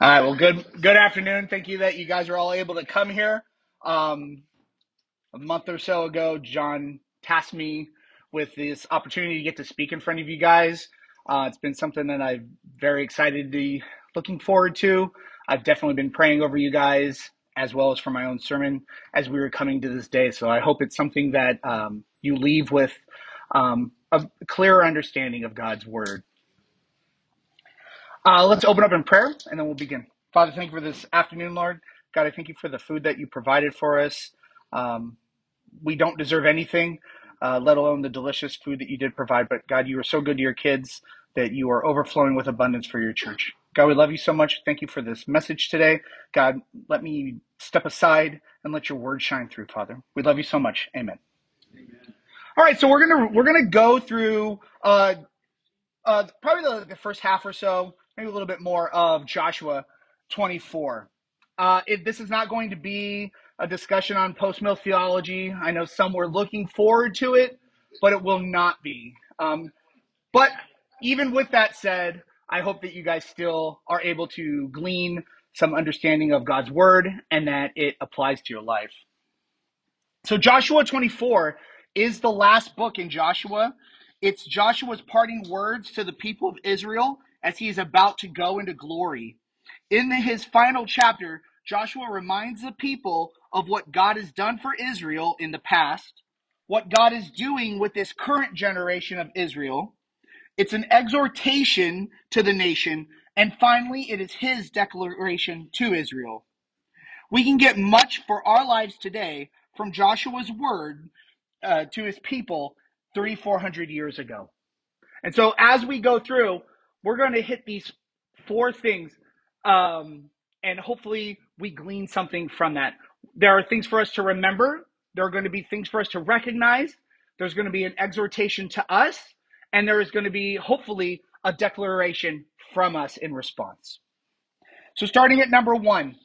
All right. Well, good good afternoon. Thank you that you guys are all able to come here. Um, a month or so ago, John tasked me with this opportunity to get to speak in front of you guys. Uh, it's been something that I'm very excited to be looking forward to. I've definitely been praying over you guys as well as for my own sermon as we were coming to this day. So I hope it's something that um, you leave with um, a clearer understanding of God's word. Uh, let's open up in prayer and then we'll begin. Father, thank you for this afternoon, Lord. God, I thank you for the food that you provided for us. Um, we don't deserve anything, uh, let alone the delicious food that you did provide. But God, you are so good to your kids that you are overflowing with abundance for your church. God, we love you so much. Thank you for this message today. God, let me step aside and let your word shine through, Father. We love you so much. Amen. Amen. All right, so we're gonna we're gonna go through uh, uh, probably the, the first half or so, maybe a little bit more of Joshua 24. Uh, if this is not going to be a discussion on post mill theology. I know some were looking forward to it, but it will not be. Um, but even with that said, I hope that you guys still are able to glean some understanding of God's word and that it applies to your life. So, Joshua 24 is the last book in Joshua. It's Joshua's parting words to the people of Israel as he is about to go into glory. In his final chapter, Joshua reminds the people of what God has done for Israel in the past, what God is doing with this current generation of Israel. It's an exhortation to the nation, and finally, it is his declaration to Israel. We can get much for our lives today from Joshua's word uh, to his people three, four hundred years ago. And so, as we go through, we're going to hit these four things um, and hopefully we glean something from that. There are things for us to remember. There are going to be things for us to recognize. There's going to be an exhortation to us, and there is going to be hopefully a declaration from us in response. So, starting at number one,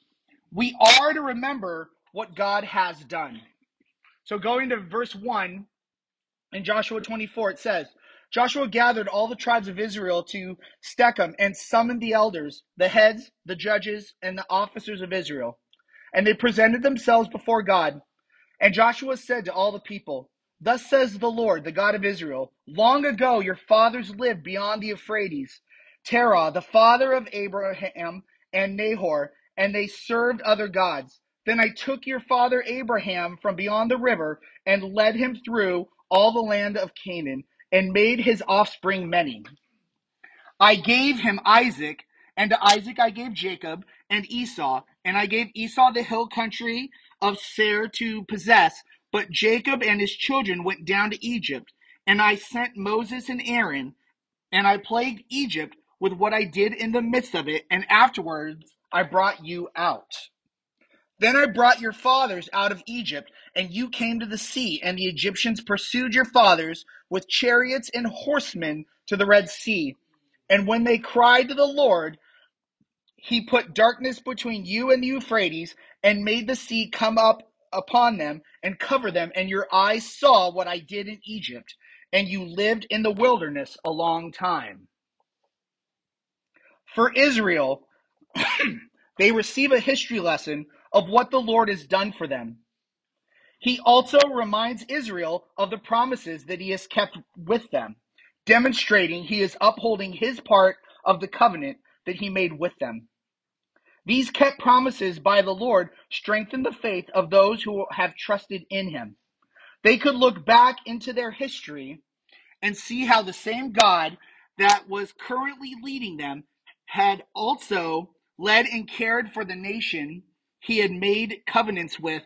we are to remember what God has done. So, going to verse 1 in Joshua 24, it says, Joshua gathered all the tribes of Israel to Shechem and summoned the elders, the heads, the judges, and the officers of Israel. And they presented themselves before God. And Joshua said to all the people, Thus says the Lord, the God of Israel, Long ago your fathers lived beyond the Euphrates, Terah, the father of Abraham and Nahor, and they served other gods. Then I took your father Abraham from beyond the river and led him through all the land of Canaan and made his offspring many. I gave him Isaac, and to Isaac I gave Jacob and Esau, and I gave Esau the hill country of Seir to possess. But Jacob and his children went down to Egypt, and I sent Moses and Aaron, and I plagued Egypt with what I did in the midst of it, and afterwards I brought you out. Then I brought your fathers out of Egypt, and you came to the sea, and the Egyptians pursued your fathers with chariots and horsemen to the Red Sea. And when they cried to the Lord, he put darkness between you and the Euphrates, and made the sea come up upon them and cover them, and your eyes saw what I did in Egypt, and you lived in the wilderness a long time. For Israel, they receive a history lesson of what the Lord has done for them. He also reminds Israel of the promises that he has kept with them, demonstrating he is upholding his part of the covenant that he made with them. These kept promises by the Lord strengthen the faith of those who have trusted in him. They could look back into their history and see how the same God that was currently leading them had also led and cared for the nation he had made covenants with.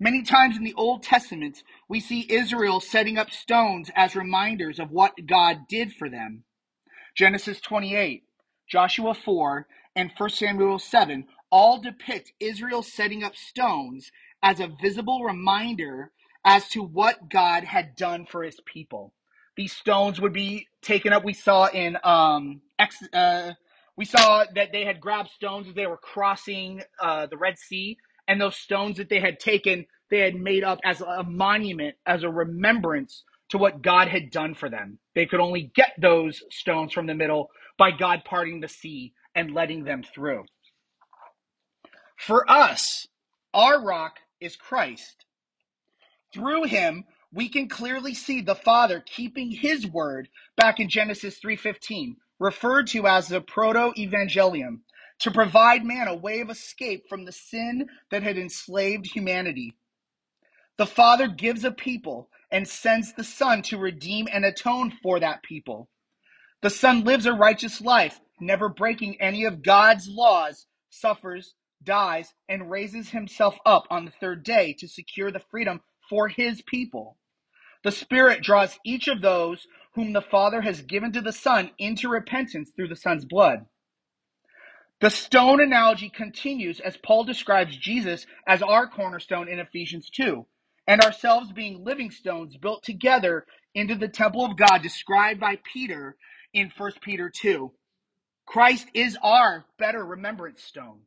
Many times in the Old Testament, we see Israel setting up stones as reminders of what God did for them. Genesis 28, Joshua 4, and 1 Samuel 7 all depict Israel setting up stones as a visible reminder as to what God had done for his people. These stones would be taken up. We saw in um, Ex- uh, we saw that they had grabbed stones as they were crossing uh, the Red Sea, and those stones that they had taken, they had made up as a monument, as a remembrance to what God had done for them. They could only get those stones from the middle, by God parting the sea and letting them through. For us, our rock is Christ. Through him, we can clearly see the Father keeping his word back in Genesis 3:15, referred to as the proto-evangelium, to provide man a way of escape from the sin that had enslaved humanity. The Father gives a people and sends the Son to redeem and atone for that people. The Son lives a righteous life, never breaking any of God's laws, suffers, dies, and raises himself up on the third day to secure the freedom for his people. The Spirit draws each of those whom the Father has given to the Son into repentance through the Son's blood. The stone analogy continues as Paul describes Jesus as our cornerstone in Ephesians 2, and ourselves being living stones built together into the temple of God described by Peter in 1 Peter 2. Christ is our better remembrance stone.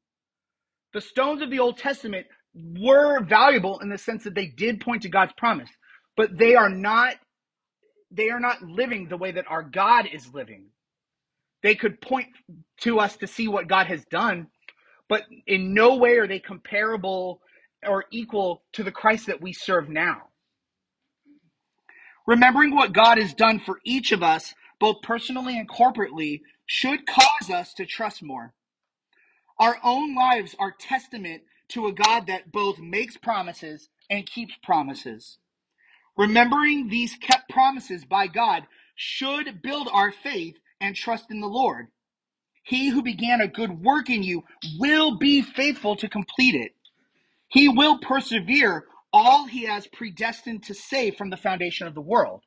The stones of the Old Testament were valuable in the sense that they did point to God's promise, but they are not they are not living the way that our God is living. They could point to us to see what God has done, but in no way are they comparable or equal to the Christ that we serve now. Remembering what God has done for each of us, both personally and corporately, should cause us to trust more. Our own lives are testament to a God that both makes promises and keeps promises. Remembering these kept promises by God should build our faith and trust in the Lord. He who began a good work in you will be faithful to complete it. He will persevere all he has predestined to save from the foundation of the world.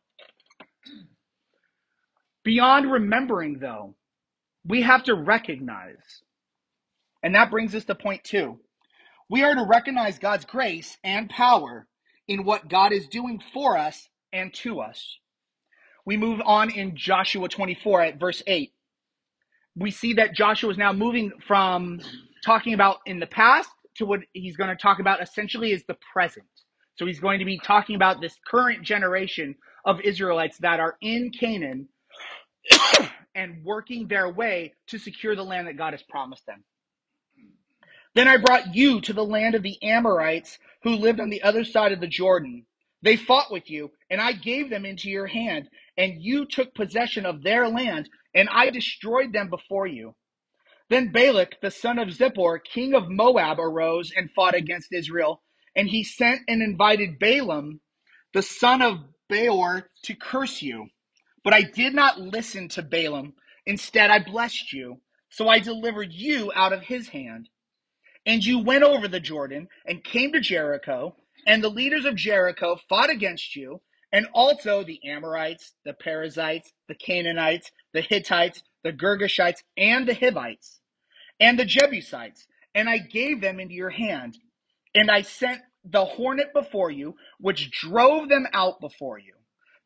Beyond remembering, though, we have to recognize. And that brings us to point two. We are to recognize God's grace and power in what God is doing for us and to us. We move on in Joshua 24 at verse 8. We see that Joshua is now moving from talking about in the past to what he's going to talk about essentially is the present. So he's going to be talking about this current generation of Israelites that are in Canaan and working their way to secure the land that God has promised them. Then I brought you to the land of the Amorites who lived on the other side of the Jordan. They fought with you, and I gave them into your hand, and you took possession of their land, and I destroyed them before you. Then Balak, the son of Zippor, king of Moab, arose and fought against Israel, and he sent and invited Balaam, the son of Beor, to curse you. But I did not listen to Balaam. Instead, I blessed you. So I delivered you out of his hand. And you went over the Jordan and came to Jericho, and the leaders of Jericho fought against you, and also the Amorites, the Perizzites, the Canaanites, the Hittites, the Girgashites, and the Hivites, and the Jebusites, and I gave them into your hand. And I sent the hornet before you, which drove them out before you.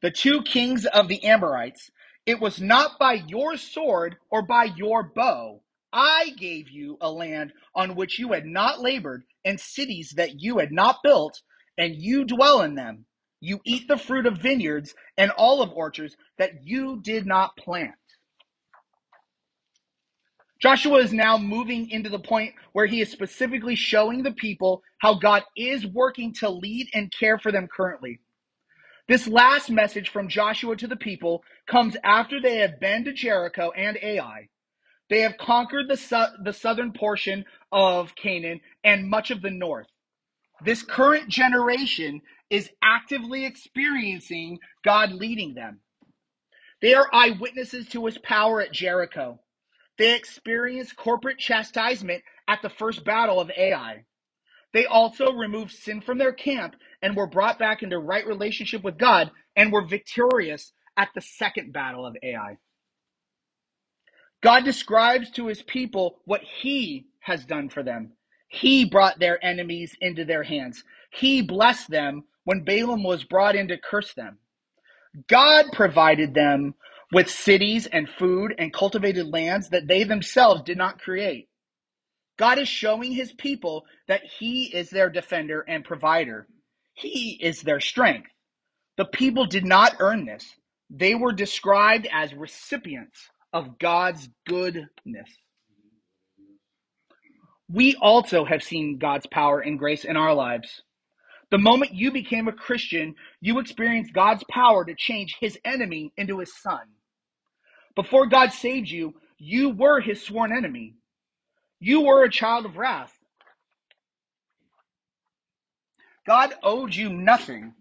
The two kings of the Amorites, it was not by your sword or by your bow. I gave you a land on which you had not labored, and cities that you had not built, and you dwell in them. You eat the fruit of vineyards and olive orchards that you did not plant. Joshua is now moving into the point where he is specifically showing the people how God is working to lead and care for them currently. This last message from Joshua to the people comes after they have been to Jericho and Ai. They have conquered the, su- the southern portion of Canaan and much of the north. This current generation is actively experiencing God leading them. They are eyewitnesses to his power at Jericho. They experienced corporate chastisement at the first battle of Ai. They also removed sin from their camp and were brought back into right relationship with God and were victorious at the second battle of Ai. God describes to his people what he has done for them. He brought their enemies into their hands. He blessed them when Balaam was brought in to curse them. God provided them with cities and food and cultivated lands that they themselves did not create. God is showing his people that he is their defender and provider. He is their strength. The people did not earn this. They were described as recipients of God's goodness. We also have seen God's power and grace in our lives. The moment you became a Christian, you experienced God's power to change his enemy into his son. Before God saved you, you were his sworn enemy. You were a child of wrath. God owed you nothing.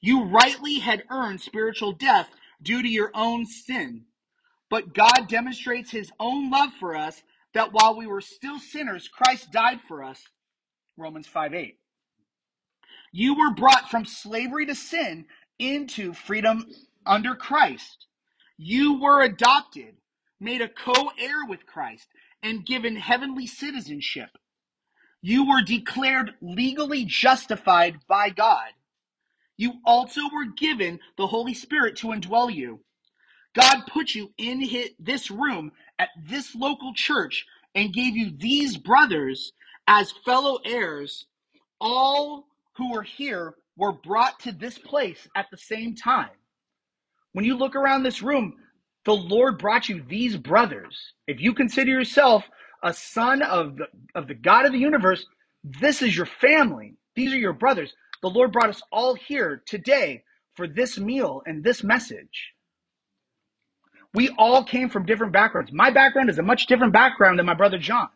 You rightly had earned spiritual death due to your own sin. But God demonstrates his own love for us that while we were still sinners, Christ died for us. Romans 5 8. You were brought from slavery to sin into freedom under Christ. You were adopted, made a co heir with Christ, and given heavenly citizenship. You were declared legally justified by God. You also were given the Holy Spirit to indwell you. God put you in his, this room at this local church and gave you these brothers as fellow heirs. All who are here were brought to this place at the same time. When you look around this room, the Lord brought you these brothers. If you consider yourself a son of the, of the God of the universe, this is your family. These are your brothers. The Lord brought us all here today for this meal and this message. We all came from different backgrounds. My background is a much different background than my brother John's.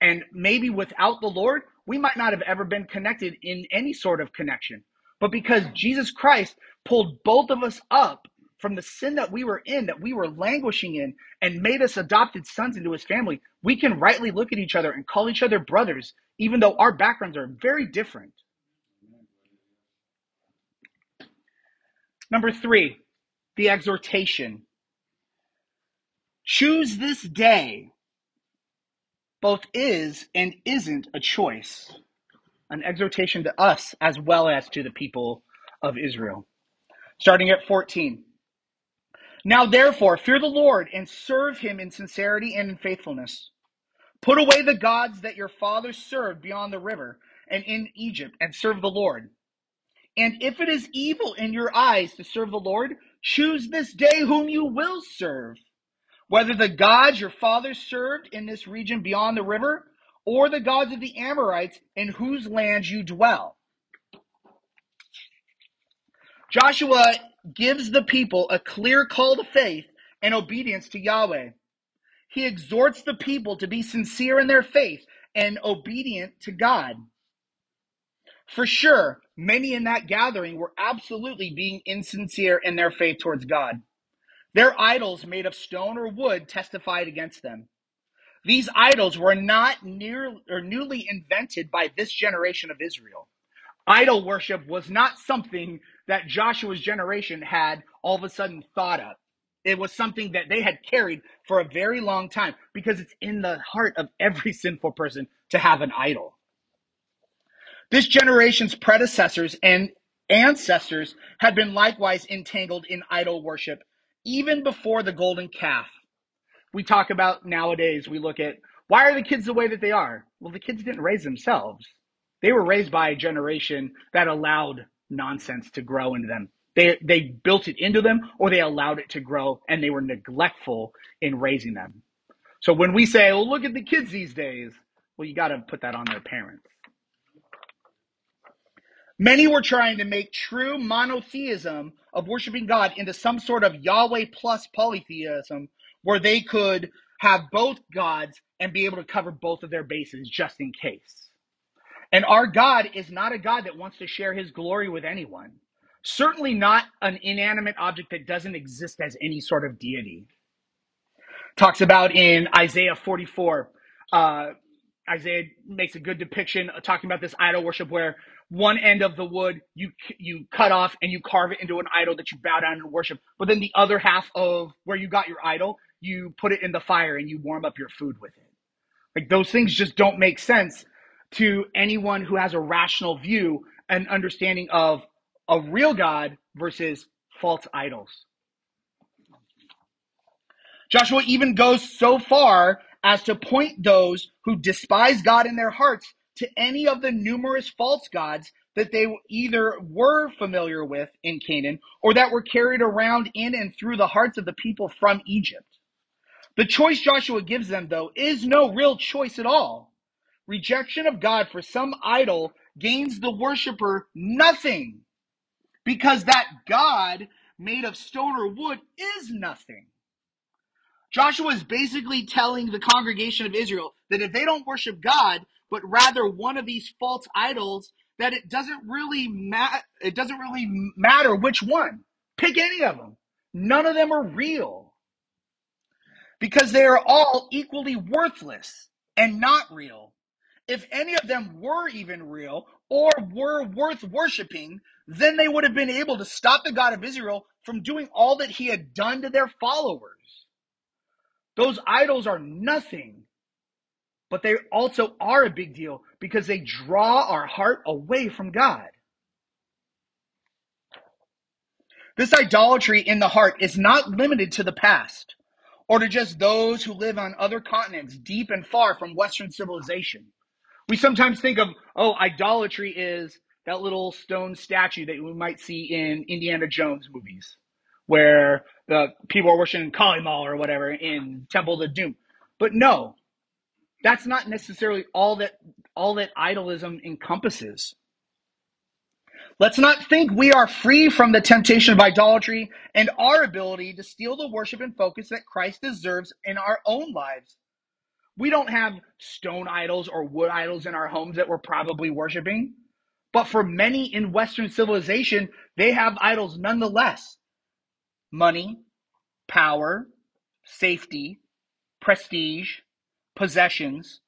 And maybe without the Lord, we might not have ever been connected in any sort of connection. But because Jesus Christ pulled both of us up from the sin that we were in, that we were languishing in, and made us adopted sons into his family, we can rightly look at each other and call each other brothers, even though our backgrounds are very different. Number three, the exhortation. Choose this day both is and isn't a choice. An exhortation to us as well as to the people of Israel. Starting at 14. Now therefore, fear the Lord and serve him in sincerity and in faithfulness. Put away the gods that your fathers served beyond the river and in Egypt and serve the Lord. And if it is evil in your eyes to serve the Lord, choose this day whom you will serve, whether the gods your fathers served in this region beyond the river, or the gods of the Amorites in whose land you dwell. Joshua gives the people a clear call to faith and obedience to Yahweh. He exhorts the people to be sincere in their faith and obedient to God. For sure, many in that gathering were absolutely being insincere in their faith towards God. Their idols made of stone or wood testified against them. These idols were not near or newly invented by this generation of Israel. Idol worship was not something that Joshua's generation had all of a sudden thought of. It was something that they had carried for a very long time because it's in the heart of every sinful person to have an idol. This generation's predecessors and ancestors had been likewise entangled in idol worship even before the golden calf. We talk about nowadays, we look at why are the kids the way that they are? Well, the kids didn't raise themselves. They were raised by a generation that allowed nonsense to grow into them. They, they built it into them or they allowed it to grow and they were neglectful in raising them. So when we say, oh, look at the kids these days, well, you got to put that on their parents. Many were trying to make true monotheism of worshiping God into some sort of Yahweh plus polytheism where they could have both gods and be able to cover both of their bases just in case. And our God is not a God that wants to share his glory with anyone. Certainly not an inanimate object that doesn't exist as any sort of deity. Talks about in Isaiah 44, uh, Isaiah makes a good depiction of talking about this idol worship where one end of the wood you you cut off and you carve it into an idol that you bow down and worship, but then the other half of where you got your idol, you put it in the fire and you warm up your food with it. Like those things just don't make sense to anyone who has a rational view and understanding of a real God versus false idols. Joshua even goes so far as to point those who despise God in their hearts to any of the numerous false gods that they either were familiar with in Canaan or that were carried around in and through the hearts of the people from Egypt. The choice Joshua gives them, though, is no real choice at all. Rejection of God for some idol gains the worshiper nothing because that God made of stone or wood is nothing. Joshua is basically telling the congregation of Israel that if they don't worship God, but rather one of these false idols, that it doesn't really. It doesn't really matter which one. Pick any of them. None of them are real because they are all equally worthless and not real. If any of them were even real or were worth worshiping, then they would have been able to stop the God of Israel from doing all that he had done to their followers. Those idols are nothing, but they also are a big deal because they draw our heart away from God. This idolatry in the heart is not limited to the past or to just those who live on other continents deep and far from Western civilization. We sometimes think of, oh, idolatry is that little stone statue that we might see in Indiana Jones movies where the people are worshiping Kali Ma or whatever in Temple of Doom. But no, that's not necessarily all that all that idolism encompasses. Let's not think we are free from the temptation of idolatry and our ability to steal the worship and focus that Christ deserves in our own lives. We don't have stone idols or wood idols in our homes that we're probably worshiping. But for many in Western civilization, they have idols nonetheless money, power, safety, prestige, possessions,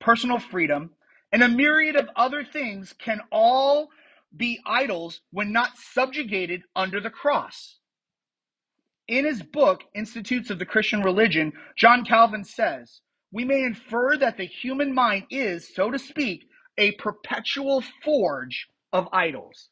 personal freedom, and a myriad of other things can all be idols when not subjugated under the cross. In his book, Institutes of the Christian Religion, John Calvin says, We may infer that the human mind is, so to speak, a perpetual forge of idols.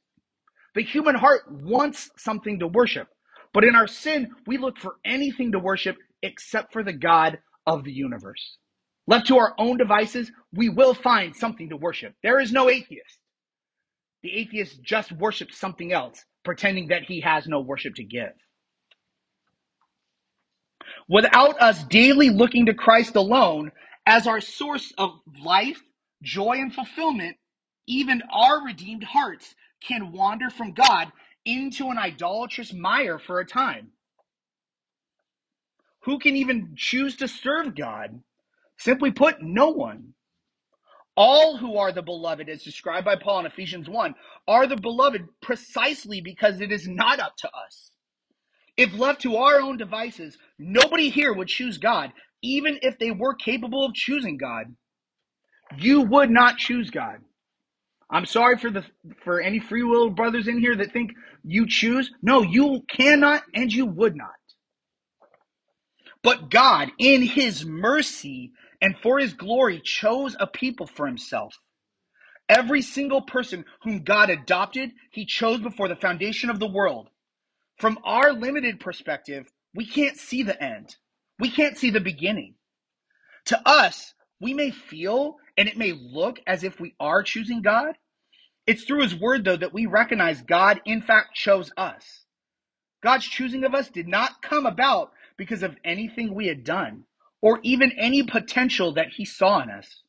The human heart wants something to worship. But in our sin, we look for anything to worship except for the God of the universe. Left to our own devices, we will find something to worship. There is no atheist. The atheist just worships something else, pretending that he has no worship to give. Without us daily looking to Christ alone as our source of life, joy, and fulfillment, even our redeemed hearts can wander from God into an idolatrous mire for a time. Who can even choose to serve God? Simply put, no one. All who are the beloved, as described by Paul in Ephesians 1, are the beloved precisely because it is not up to us. If left to our own devices, nobody here would choose God, even if they were capable of choosing God. You would not choose God. I'm sorry for the for any free will brothers in here that think you choose. No, you cannot and you would not. But God, in his mercy and for his glory, chose a people for himself. Every single person whom God adopted, he chose before the foundation of the world. From our limited perspective, we can't see the end. We can't see the beginning. To us, we may feel and it may look as if we are choosing God, it's through his word, though, that we recognize God, in fact, chose us. God's choosing of us did not come about because of anything we had done or even any potential that he saw in us.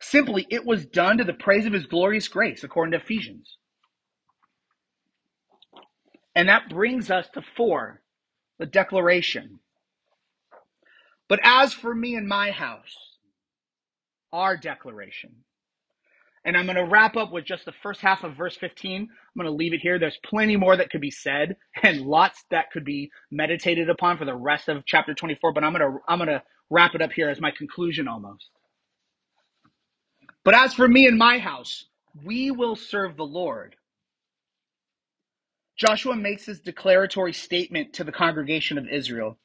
Simply, it was done to the praise of his glorious grace, according to Ephesians. And that brings us to four, the declaration. But as for me and my house, our declaration. And I'm going to wrap up with just the first half of verse 15. I'm going to leave it here. There's plenty more that could be said and lots that could be meditated upon for the rest of chapter 24, but I'm going to I'm going to wrap it up here as my conclusion almost. But as for me and my house, we will serve the Lord. Joshua makes his declaratory statement to the congregation of Israel.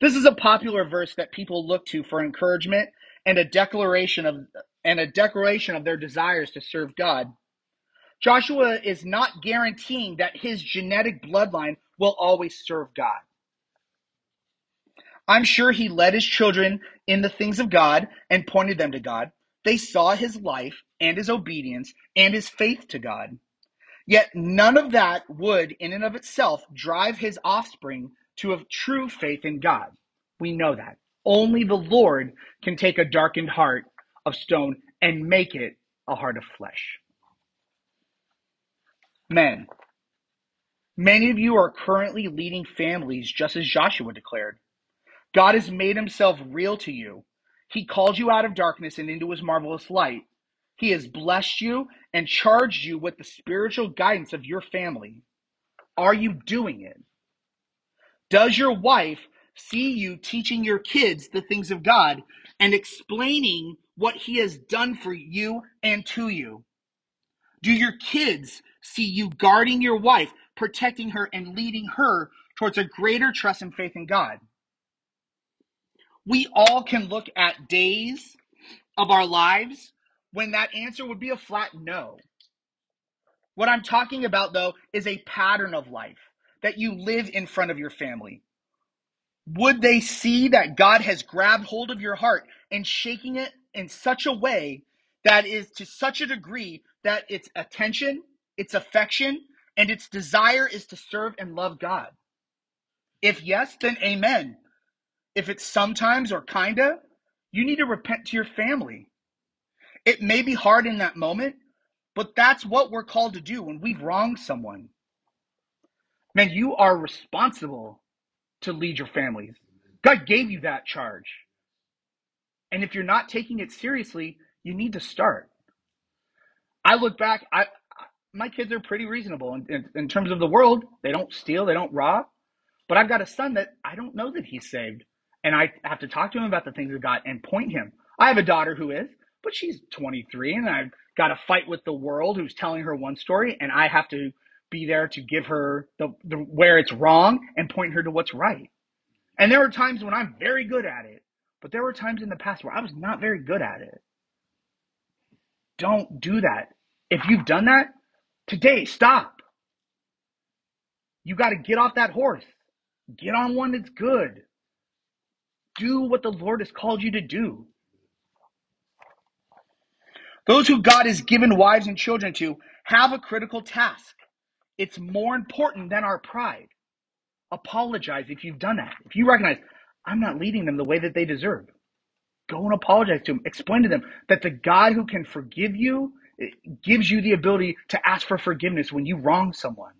This is a popular verse that people look to for encouragement and a declaration of and a declaration of their desires to serve God. Joshua is not guaranteeing that his genetic bloodline will always serve God. I'm sure he led his children in the things of God and pointed them to God. They saw his life and his obedience and his faith to God. Yet none of that would, in and of itself, drive his offspring to a true faith in God. We know that. Only the Lord can take a darkened heart of stone and make it a heart of flesh. Men, many of you are currently leading families just as Joshua declared. God has made himself real to you. He called you out of darkness and into his marvelous light. He has blessed you and charged you with the spiritual guidance of your family. Are you doing it? Does your wife see you teaching your kids the things of God and explaining what he has done for you and to you? Do your kids see you guarding your wife, protecting her, and leading her towards a greater trust and faith in God? We all can look at days of our lives when that answer would be a flat no. What I'm talking about, though, is a pattern of life that you live in front of your family. Would they see that God has grabbed hold of your heart and shaking it in such a way that is to such a degree that its attention, its affection, and its desire is to serve and love God? If yes, then amen. If it's sometimes or kinda, you need to repent to your family. It may be hard in that moment, but that's what we're called to do when we've wronged someone. Man, you are responsible to lead your families. God gave you that charge. And if you're not taking it seriously, you need to start. I look back, I, my kids are pretty reasonable in, in, in terms of the world. They don't steal, they don't rob. But I've got a son that I don't know that he's saved. And I have to talk to him about the things of God and point him. I have a daughter who is, but she's 23 and I've got a fight with the world who's telling her one story and I have to be there to give her the, the where it's wrong and point her to what's right. And there are times when I'm very good at it, but there were times in the past where I was not very good at it. Don't do that. If you've done that, today stop. You got to get off that horse. Get on one that's good. Do what the Lord has called you to do. Those who God has given wives and children to have a critical task. It's more important than our pride. Apologize if you've done that. If you recognize, I'm not leading them the way that they deserve, go and apologize to them. Explain to them that the God who can forgive you eh, gives you the ability to ask for forgiveness when you wrong someone.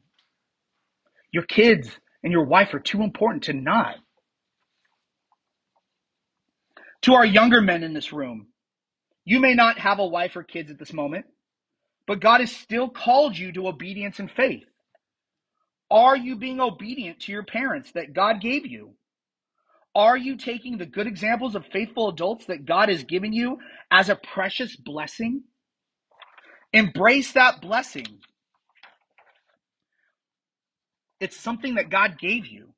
Your kids and your wife are too important to not. To our younger men in this room, you may not have a wife or kids at this moment, but God has still called you to obedience and faith. Are you being obedient to your parents that God gave you? Are you taking the good examples of faithful adults that God has given you as a precious blessing? Embrace that blessing. It's something that God gave you.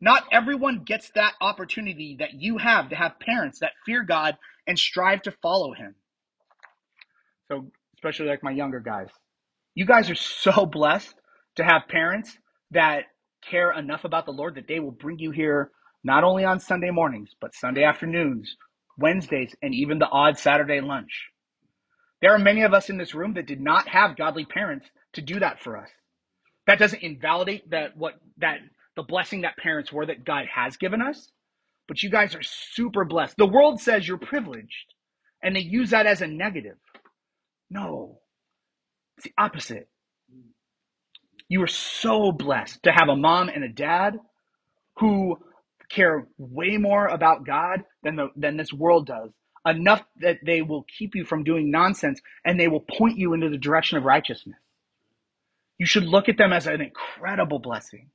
Not everyone gets that opportunity that you have to have parents that fear God and strive to follow Him. So, especially like my younger guys, you guys are so blessed to have parents that care enough about the Lord that they will bring you here not only on Sunday mornings, but Sunday afternoons, Wednesdays, and even the odd Saturday lunch. There are many of us in this room that did not have godly parents to do that for us. That doesn't invalidate that what that the blessing that parents were that God has given us, but you guys are super blessed. The world says you're privileged, and they use that as a negative. No, it's the opposite. You are so blessed to have a mom and a dad who care way more about God than the, than this world does. Enough that they will keep you from doing nonsense and they will point you into the direction of righteousness. You should look at them as an incredible blessing.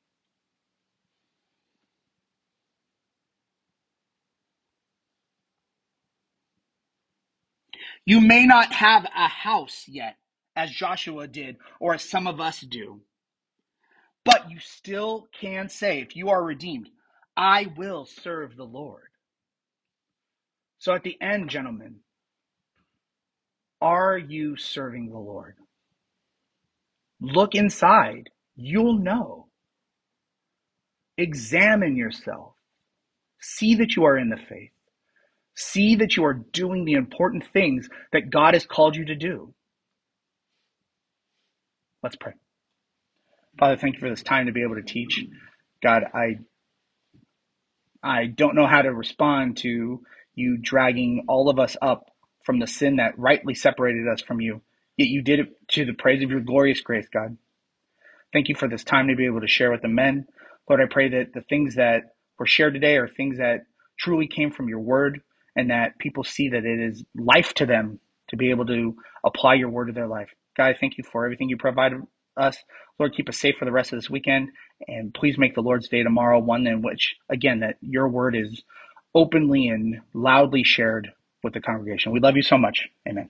You may not have a house yet, as Joshua did, or as some of us do. But you still can say, if you are redeemed, I will serve the Lord. So at the end, gentlemen, are you serving the Lord? Look inside. You'll know. Examine yourself. See that you are in the faith. See that you are doing the important things that God has called you to do. Let's pray. Father, thank you for this time to be able to teach. God, I I don't know how to respond to you dragging all of us up from the sin that rightly separated us from you. Yet you did it to the praise of your glorious grace, God. Thank you for this time to be able to share with the men. Lord, I pray that the things that were shared today are things that truly came from your word and that people see that it is life to them to be able to apply your word to their life. God, I thank you for everything you provided us. Lord, keep us safe for the rest of this weekend. And please make the Lord's Day tomorrow one in which, again, that your word is openly and loudly shared with the congregation. We love you so much. Amen.